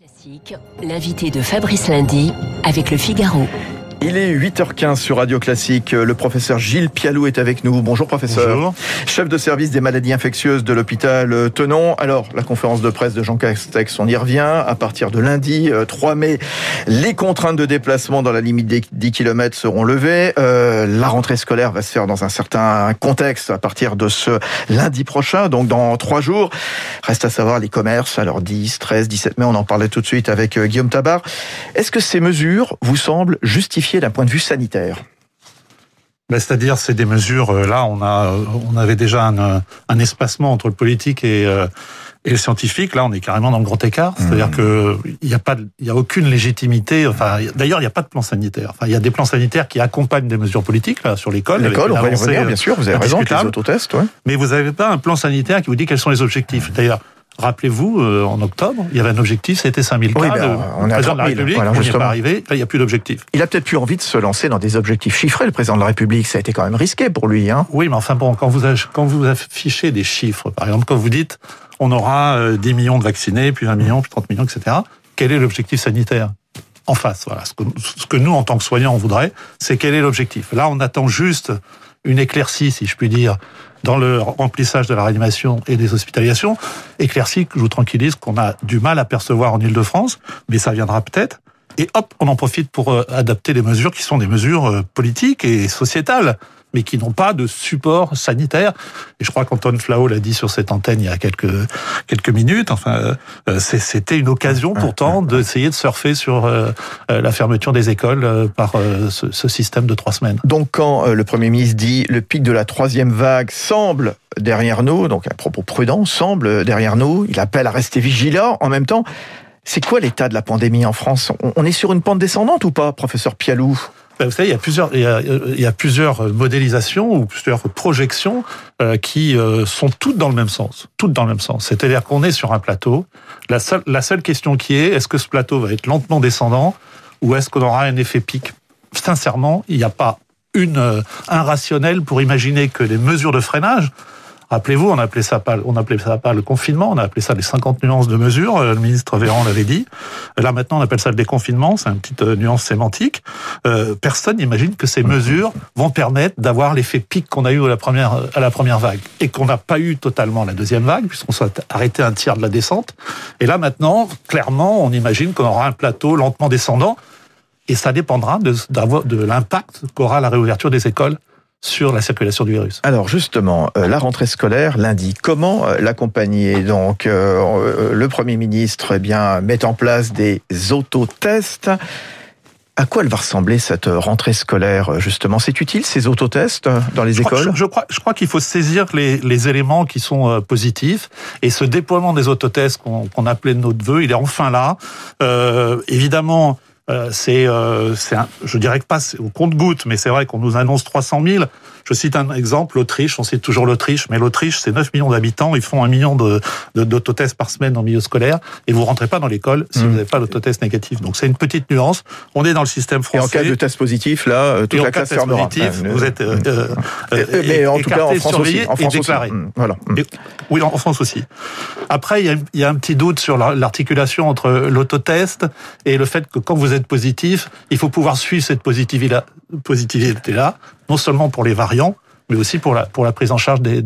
Classique, l'invité de Fabrice Lundi avec le Figaro. Il est 8h15 sur Radio Classique. Le professeur Gilles Pialou est avec nous. Bonjour professeur. Bonjour. Chef de service des maladies infectieuses de l'hôpital Tenon. Alors, la conférence de presse de Jean Castex, on y revient. À partir de lundi 3 mai, les contraintes de déplacement dans la limite des 10 km seront levées. Euh, la rentrée scolaire va se faire dans un certain contexte à partir de ce lundi prochain, donc dans trois jours. Reste à savoir les commerces, alors 10, 13, 17 mai, on en parlait tout de suite avec euh, Guillaume Tabar. Est-ce que ces mesures vous semblent justifiées? D'un point de vue sanitaire ben, C'est-à-dire, c'est des mesures. euh, Là, on a, on avait déjà un, un espacement entre le politique et, euh, et le scientifique. Là, on est carrément dans le grand écart. C'est-à-dire que il n'y a pas, il y a aucune légitimité. Enfin, d'ailleurs, il n'y a pas de plan sanitaire. Enfin, il y a des plans sanitaires qui accompagnent des mesures politiques là sur l'école. L'école, on va y revenir, euh, bien sûr, vous avez raison, les autotests. Ouais. Mais vous n'avez pas un plan sanitaire qui vous dit quels sont les objectifs. D'ailleurs, rappelez-vous, euh, en octobre, il y avait un objectif, c'était 5000 cas. Oui, ben, le on à président de 30 000, la République, voilà, on n'y est justement. pas arrivé. Là, il n'y a plus d'objectif. Il a peut-être plus envie de se lancer dans des objectifs chiffrés, le président de la République. Ça a été quand même risqué pour lui. Hein. Oui, mais enfin bon, quand vous, quand vous affichez des chiffres, par exemple, quand vous dites on aura euh, 10 millions de vaccinés, puis 20 millions, puis 30 millions, etc., quel est l'objectif sanitaire? En face Voilà, ce que, ce que nous, en tant que soignants, on voudrait, c'est quel est l'objectif? Là, on attend juste une éclaircie, si je puis dire, dans le remplissage de la réanimation et des hospitalisations. Éclaircie je vous tranquillise qu'on a du mal à percevoir en Ile-de-France, mais ça viendra peut-être. Et hop, on en profite pour euh, adapter des mesures qui sont des mesures euh, politiques et sociétales, mais qui n'ont pas de support sanitaire. Et je crois qu'Antoine Flao l'a dit sur cette antenne il y a quelques quelques minutes. Enfin, euh, c'est- c'était une occasion pourtant d'essayer de surfer sur euh, euh, la fermeture des écoles euh, par euh, ce, ce système de trois semaines. Donc quand euh, le Premier ministre dit le pic de la troisième vague semble derrière nous, donc un propos prudent, semble derrière nous, il appelle à rester vigilant. En même temps, c'est quoi l'état de la pandémie en France? On, on est sur une pente descendante ou pas, professeur Pialou? Vous savez, il y a plusieurs, il y a, a plusieurs modélisations ou plusieurs projections euh, qui euh, sont toutes dans le même sens, toutes dans le même sens. C'est-à-dire qu'on est sur un plateau. La seule, la seule question qui est, est-ce que ce plateau va être lentement descendant ou est-ce qu'on aura un effet pic? Sincèrement, il n'y a pas une euh, un rationnel pour imaginer que les mesures de freinage Rappelez-vous, on appelait ça pas, on appelait ça pas le confinement, on a appelé ça les 50 nuances de mesures. euh, Le ministre Véran l'avait dit. Là maintenant, on appelle ça le déconfinement. C'est une petite euh, nuance sémantique. Euh, personne n'imagine que ces mesures vont permettre d'avoir l'effet pic qu'on a eu à la première à la première vague et qu'on n'a pas eu totalement la deuxième vague puisqu'on s'est arrêté un tiers de la descente. Et là maintenant, clairement, on imagine qu'on aura un plateau lentement descendant et ça dépendra de, de l'impact qu'aura la réouverture des écoles sur la circulation du virus. Alors justement, euh, la rentrée scolaire lundi, comment euh, l'accompagner? Donc euh, le Premier ministre eh bien met en place des autotests. À quoi elle va ressembler cette rentrée scolaire justement? C'est utile ces autotests dans les Je crois- écoles? je, je crois, je crois qu'il faut saisir les, les éléments qui sont euh, positifs et ce déploiement des autotests qu'on appelait de notre vœu, il est enfin là. Euh, évidemment, euh, c'est, euh, c'est un- je dirais que pas au compte-goutte, mais c'est vrai qu'on nous annonce 300 000. Je cite un exemple, l'Autriche, on cite toujours l'Autriche, mais l'Autriche, c'est 9 millions d'habitants, ils font un million de, d'autotests par semaine en milieu scolaire, et vous rentrez pas dans l'école si Mm. vous n'avez pas l'autotest négatif. Donc c'est une petite nuance. On est dans le système Et en français. cas de test positif, là, euh, toute Et en la cas de classe test fermera. positif, vous euh, êtes euh, euh, euh, euh, mais en tout cas en France aussi. En France aussi. déclaré. Mm, Voilà. Mm. Et- oui, en France aussi. Après, il y a, il y a un petit doute sur la- l'articulation entre l'autotest et le fait que quand vous êtes positif, il faut pouvoir suivre cette positivité-là, non seulement pour les variants, mais aussi pour la, pour la prise en charge de,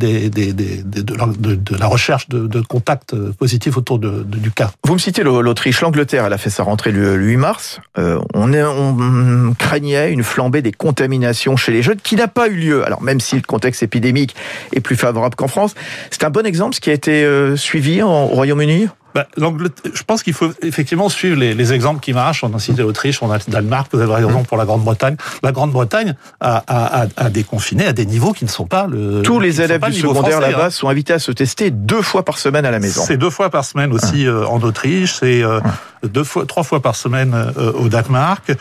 la, recherche de, contacts positifs autour du cas. Vous me citez l'Au- l'Autriche, l'Angleterre, elle a fait sa rentrée le, le 8 mars. Euh, on, craignait une flambée des contaminations chez les jeunes qui n'a pas eu lieu. Alors même si le contexte épidémique est plus favorable qu'en France, c'est un bon exemple ce qui a été euh, suivi en- au Royaume-Uni? Bah, je pense qu'il faut effectivement suivre les, les exemples qui marchent. On a cité l'Autriche, on a le Danemark, vous avez raison pour la Grande-Bretagne. La Grande-Bretagne a, a, a, a déconfiné à des niveaux qui ne sont pas le. Tous les élèves du secondaire là-bas hein. sont invités à se tester deux fois par semaine à la maison. C'est deux fois par semaine aussi euh, en Autriche, c'est euh, deux fois, trois fois par semaine euh, au Danemark.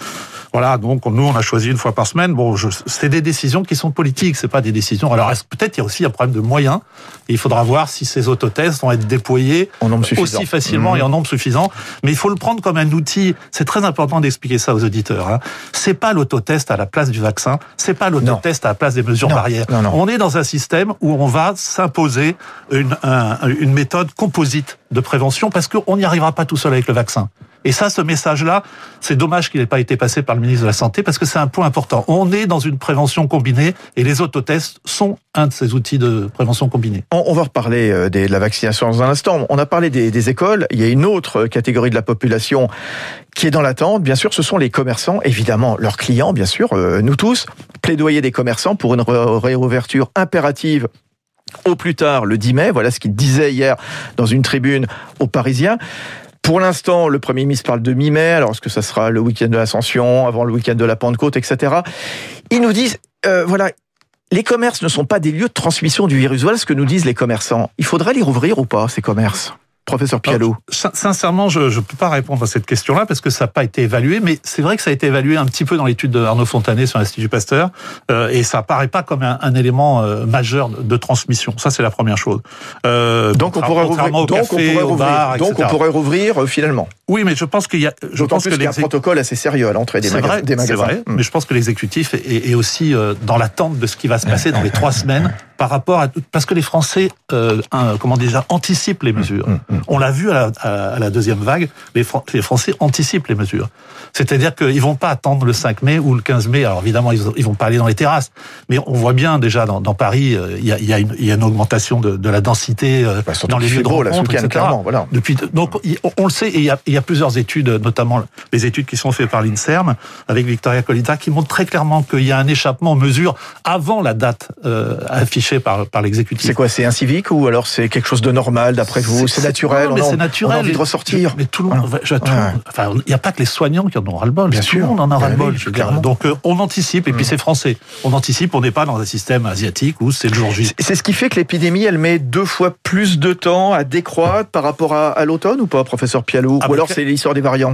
Voilà, donc nous on a choisi une fois par semaine. Bon, c'est des décisions qui sont politiques, c'est pas des décisions. Alors peut-être il y a aussi un problème de moyens. Et il faudra voir si ces autotests vont être déployés aussi facilement et en nombre suffisant. Mais il faut le prendre comme un outil. C'est très important d'expliquer ça aux auditeurs. Hein. C'est pas l'autotest à la place du vaccin. C'est pas l'autotest à la place des mesures barrières. On est dans un système où on va s'imposer une, une méthode composite de prévention parce qu'on n'y arrivera pas tout seul avec le vaccin. Et ça, ce message-là, c'est dommage qu'il n'ait pas été passé par le ministre de la Santé parce que c'est un point important. On est dans une prévention combinée et les autotests sont un de ces outils de prévention combinée. On, va reparler euh, de la vaccination dans un instant. On a parlé des, écoles. Il y a une autre catégorie de la population qui est dans l'attente. Bien sûr, ce sont les commerçants, évidemment, leurs clients, bien sûr, euh, nous tous. Plaidoyer des commerçants pour une réouverture impérative au plus tard le 10 mai. Voilà ce qu'il disait hier dans une tribune aux Parisiens. Pour l'instant, le Premier ministre parle de mi-mai. Alors, est-ce que ça sera le week-end de l'Ascension, avant le week-end de la Pentecôte, etc. Ils nous disent, euh, voilà, les commerces ne sont pas des lieux de transmission du virus. Voilà ce que nous disent les commerçants. Il faudrait les rouvrir ou pas, ces commerces? Professeur Pialot. sincèrement, je ne peux pas répondre à cette question-là parce que ça n'a pas été évalué, mais c'est vrai que ça a été évalué un petit peu dans l'étude de Arnaud Fontanet sur l'Institut Pasteur, euh, et ça paraît pas comme un, élément euh, majeur de, transmission. Ça, c'est la première chose. Euh, donc, on pourrait rouvrir, donc, on pourrait rouvrir, donc on pourrait rouvrir finalement. Oui, mais je pense qu'il y a. Je pense qu'il y a un protocole assez sérieux à l'entrée des, magasins. C'est vrai, hmm. mais je pense que l'exécutif est, est, aussi dans l'attente de ce qui va se passer dans les trois semaines par rapport à parce que les Français, euh, comment déjà, anticipent les mesures. Hum, hum. On l'a vu à la, deuxième vague, les, les Français anticipent les mesures. C'est-à-dire qu'ils vont pas attendre le 5 mai ou le 15 mai. Alors évidemment, ils, ils vont pas aller dans les terrasses, mais on voit bien déjà dans, dans Paris, euh, il y, a, y, a une, y, a, une augmentation de, de la densité euh, bah, dans les lieux de rencontre, etc. Clairement, voilà. Depuis, donc on, le sait, et il y, a, il y a plusieurs études, notamment les études qui sont faites par l'Inserm avec Victoria Colita, qui montrent très clairement qu'il y a un échappement aux mesures avant la date euh, affichée par, par l'exécutif. C'est quoi C'est civique ou alors c'est quelque chose de normal d'après vous C'est naturel mais c'est naturel. On a envie de ressortir. Mais tout le monde, enfin, il n'y a pas que les soignants qui en ont ras-le-bol. Bien sûr. Tout le monde en a ras-le-bol. Donc euh, on anticipe et puis mm. c'est français. On anticipe. On n'est pas dans un système asiatique où c'est le jour J. C'est ce qui fait que l'épidémie, elle met deux fois plus de temps à décroître par rapport à, à l'automne ou pas, professeur Pialou ah, Ou alors c'est l'histoire des variants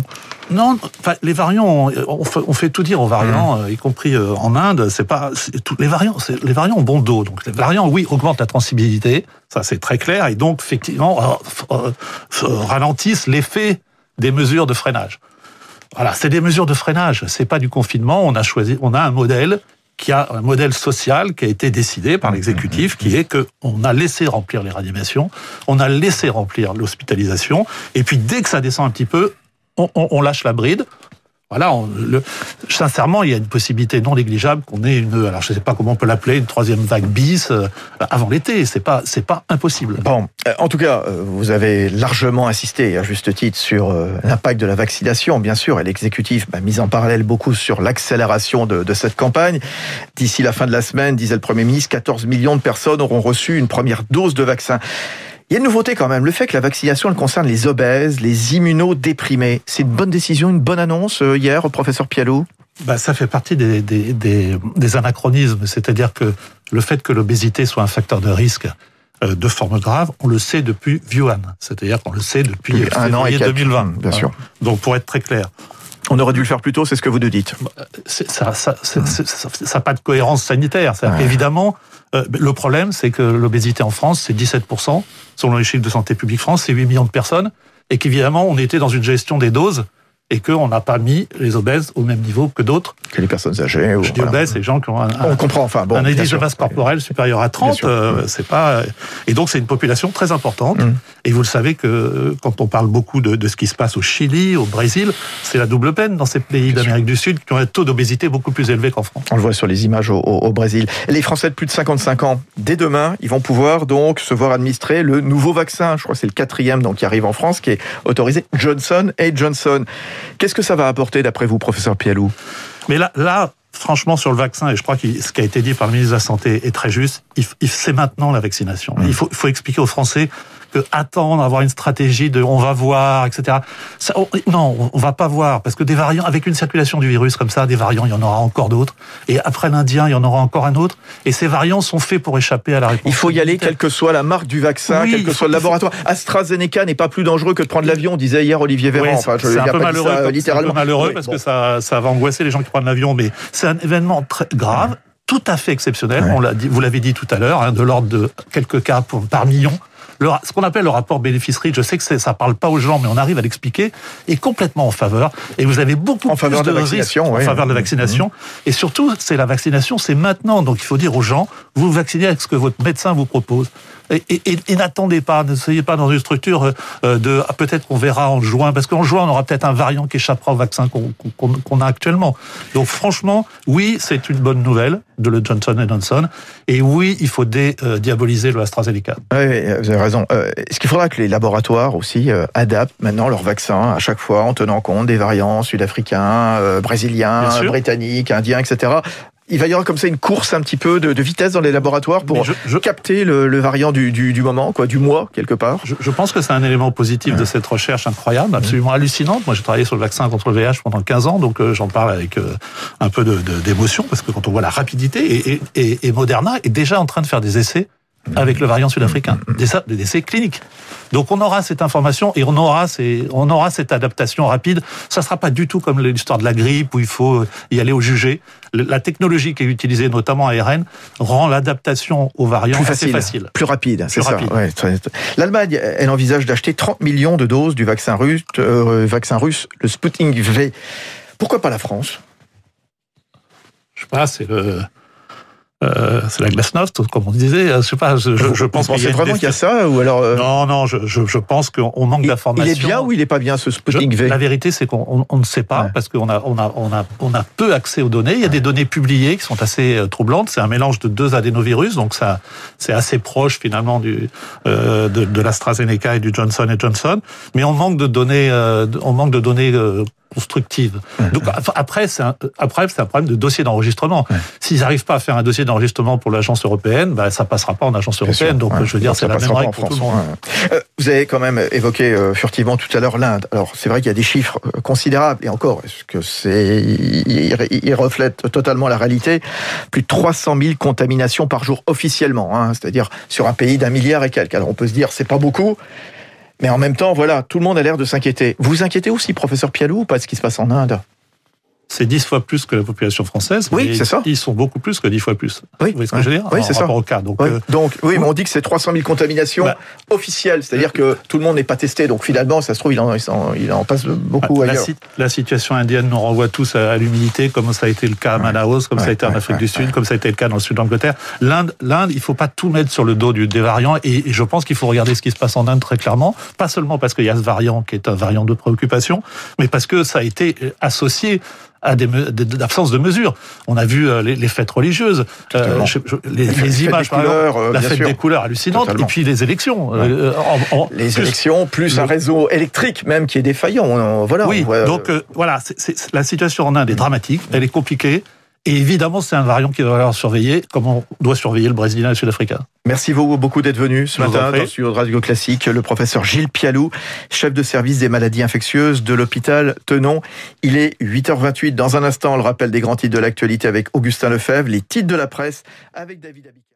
Non, les variants, on fait, on fait, tout dire aux variants, mm. euh, y compris euh, en Inde. C'est pas tout, les variants. Les variants ont bon dos. Donc les variants, oui, augmentent la transmissibilité. Ça c'est très clair et donc effectivement ralentissent l'effet des mesures de freinage. Voilà, c'est des mesures de freinage. C'est pas du confinement. On a choisi, on a un modèle qui a un modèle social qui a été décidé par l'exécutif, qui est que on a laissé remplir les réanimations, on a laissé remplir l'hospitalisation, et puis dès que ça descend un petit peu, on lâche la bride, voilà, le, sincèrement, il y a une possibilité non négligeable qu'on ait une, alors je ne sais pas comment on peut l'appeler, une troisième vague bis euh, avant l'été. C'est pas, c'est pas impossible. Bon, euh, en tout cas, euh, vous avez largement insisté, à juste titre, sur l'impact de la vaccination, bien sûr, et l'exécutif a mis en parallèle beaucoup sur l'accélération de, de cette campagne. D'ici la fin de la semaine, disait le Premier ministre, 14 millions de personnes auront reçu une première dose de vaccin. Il y a une nouveauté quand même, le fait que la vaccination elle concerne les obèses, les immunodéprimés. C'est une bonne décision, une bonne annonce euh, hier, professeur Pialou? Bah, ça fait partie des, des, des, des anachronismes, c'est-à-dire que le fait que l'obésité soit un facteur de risque euh, de forme grave, on le sait depuis Wuhan, c'est-à-dire qu'on le sait depuis un an et 2020. Bien sûr. Donc pour être très clair, on aurait dû le faire plus tôt, c'est ce que vous nous dites. Bah, ça n'a pas de cohérence sanitaire. Évidemment, euh, le problème, c'est que l'obésité en France, c'est 17%, selon les chiffres de Santé publique France, c'est 8 millions de personnes, et qu'évidemment, on était dans une gestion des doses et qu'on n'a pas mis les obèses au même niveau que d'autres. Que les personnes âgées. Ou, Je dis obèses, c'est les gens qui ont un, on comprend, enfin, bon, un indice de masse corporelle supérieur à 30. Euh, c'est pas et donc c'est une population très importante. Mm. Et vous le savez que euh, quand on parle beaucoup de, de, ce qui se passe au Chili, au Brésil, c'est la double peine dans ces pays d'Amérique du Sud qui ont un taux d'obésité beaucoup plus élevé qu'en France. On le voit sur les images au, au, Brésil. Les Français de plus de 55 ans, dès demain, ils vont pouvoir donc se voir administrer le nouveau vaccin. Je crois que c'est le quatrième donc qui arrive en France, qui est autorisé Johnson et Johnson. Qu'est-ce que ça va apporter d'après vous, professeur Pialou? Mais là, là, franchement, sur le vaccin, et je crois que ce qui a été dit par le ministre de la Santé est très juste, c'est maintenant la vaccination. Mmh. Il faut, faut expliquer aux Français que attendre, avoir une stratégie de on va voir, etc. Ça, non, on va pas voir parce que des variants avec une circulation du virus comme ça, des variants, il y en aura encore d'autres. Et après l'Indien, il y en aura encore un autre. Et ces variants sont faits pour échapper à la réponse. Il faut y aller, quelle que soit la marque du vaccin, quel que soit le laboratoire. AstraZeneca n'est pas plus dangereux que de prendre l'avion, disait hier Olivier Véran. enfin, c'est un, peu malheureux, littéralement. malheureux parce que ça, ça va angoisser les gens qui prennent l'avion, mais c'est un événement très grave tout à fait exceptionnel. On l'a dit, vous l'avez dit tout à l'heure, hein, de l'ordre de quelques cas par million. Le, ce qu'on appelle le rapport bénéfice-risque, je sais que ça parle pas aux gens, mais on arrive à l'expliquer, est complètement en faveur. Et vous avez beaucoup en plus faveur de, de vaccination, en faveur de la vaccination. Mmh. Et surtout, c'est la vaccination, c'est maintenant. Donc il faut dire aux gens, vous vous vaccinez avec ce que votre médecin vous propose. Et, et, et n'attendez pas, ne soyez pas dans une structure euh, de ah, peut-être qu'on verra en juin, parce qu'en juin on aura peut-être un variant qui échappera au vaccin qu'on a actuellement. Donc franchement, oui, c'est une bonne nouvelle de le Johnson Johnson, et oui, il faut dédiaboliser le AstraZeneca. Oui, vous avez raison. Euh, Est-ce qu'il faudra que les laboratoires aussi euh, adaptent maintenant leur vaccin à chaque fois en tenant compte des variants sud-africains, euh, brésiliens, britanniques, indiens, etc il va y avoir comme ça une course un petit peu de, de vitesse dans les laboratoires pour je, je... capter le, le, variant du, du, du, moment, quoi, du mois quelque part. Je, je pense que c'est un élément positif ouais. de cette recherche incroyable, absolument ouais. hallucinante. Moi, j'ai travaillé sur le vaccin contre le VIH pendant 15 ans, donc euh, j'en parle avec euh, un peu d'émotion parce que quand on voit la rapidité et, et, et Moderna est déjà en train de faire des essais avec le variant sud-africain, des, des essais cliniques. Donc on aura cette information et on aura, ces, on aura cette adaptation rapide. Ça sera pas du tout comme l'histoire de la grippe où il faut y aller au jugé. La technologie qui est utilisée, notamment ARN, rend l'adaptation aux variants plus facile, assez facile. Plus rapide, c'est ça. Ouais, L'Allemagne, elle envisage d'acheter 30 millions de doses du vaccin russe, euh, vaccin russe, le Sputnik V. Pourquoi pas la France? Je sais pas, c'est le euh, c'est la glasnost, comme on disait. Je sais pas. Je, je pense vraiment qu'il y a ça ou alors euh... Non, non. Je, je, je pense qu'on manque d'informations. Il est bien ou il est pas bien ce Sputnik V? La vérité, c'est qu'on on ne sait pas ouais. parce qu'on a on a on a on a peu accès aux données. Il y a des données publiées qui sont assez euh, troublantes. C'est un mélange de deux adénovirus, donc ça c'est assez proche finalement du euh, de, de l'AstraZeneca et du Johnson Johnson. Mais on manque de données. Euh, on manque de données constructive. Donc après, c'est un, après c'est un problème de dossier d'enregistrement. Ouais. S'ils n'arrivent pas à faire un dossier d'enregistrement pour l'agence européenne, bah, ça passera pas en agence européenne. Donc ouais. je veux dire, c'est la même règle pour tout le monde. Ouais. Euh, vous avez quand même évoqué euh, furtivement tout à l'heure l'Inde. Alors c'est vrai qu'il y a des chiffres euh, considérables et encore, est-ce que c'est il, il, reflète totalement la réalité? Plus de 300 000 contaminations par jour officiellement, hein, c'est-à-dire sur un pays d'un milliard et quelques. Alors on peut se dire c'est pas beaucoup. Mais en même temps, voilà, tout le monde a l'air de s'inquiéter. Vous inquiétez aussi, professeur Pialou, ou pas de ce qui se passe en Inde? C'est dix fois plus que la population française. Oui, c'est ça. Ils sont beaucoup plus que dix fois plus. Oui, vous voyez ce que je veux dire Oui, c'est ça. Rapport au cas. Donc, oui. Euh, donc oui, mais on dit que c'est 300 000 contaminations bah, officielles, c'est-à-dire que tout le monde n'est pas testé. Donc finalement, ça se trouve, il en, il en passe beaucoup la, ailleurs. La, situation indienne nous renvoie tous à, l'humilité, comme ça a été le cas à Manaus, comme ouais, ça a été en Afrique du Sud, comme ça a été le cas dans le sud d'Angleterre. L'Inde, l'Inde, il faut pas tout mettre sur le dos du, des variants, et, et je pense qu'il faut regarder ce qui se passe en Inde très clairement, pas seulement parce qu'il y a ce variant qui est un variant de préoccupation, mais parce que ça a été associé à des, des absence de mesures. On a vu euh, les, les, fêtes religieuses, euh, je, je, les, les, les images, par couleurs, exemple, la fête sûr. des couleurs hallucinantes, Totalement. et puis les élections. Ouais. Euh, en, en, les plus, élections, plus le... un réseau électrique même qui est défaillant. On, voilà. Oui, on donc voilà, c est, c est, la situation en Inde est dramatique, elle est compliquée. Et évidemment, c'est un variant qui doit falloir surveiller, comme on doit surveiller le brésilien et le sud-africain. Merci beaucoup d'être venu ce matin dans Studio de Radio Classique. Le professeur Gilles Pialou, chef de service des maladies infectieuses de l'hôpital Tenon. Il est 8h28. Dans un instant, le rappel des grands titres de l'actualité avec Augustin Lefebvre, les titres de la presse avec David Abic.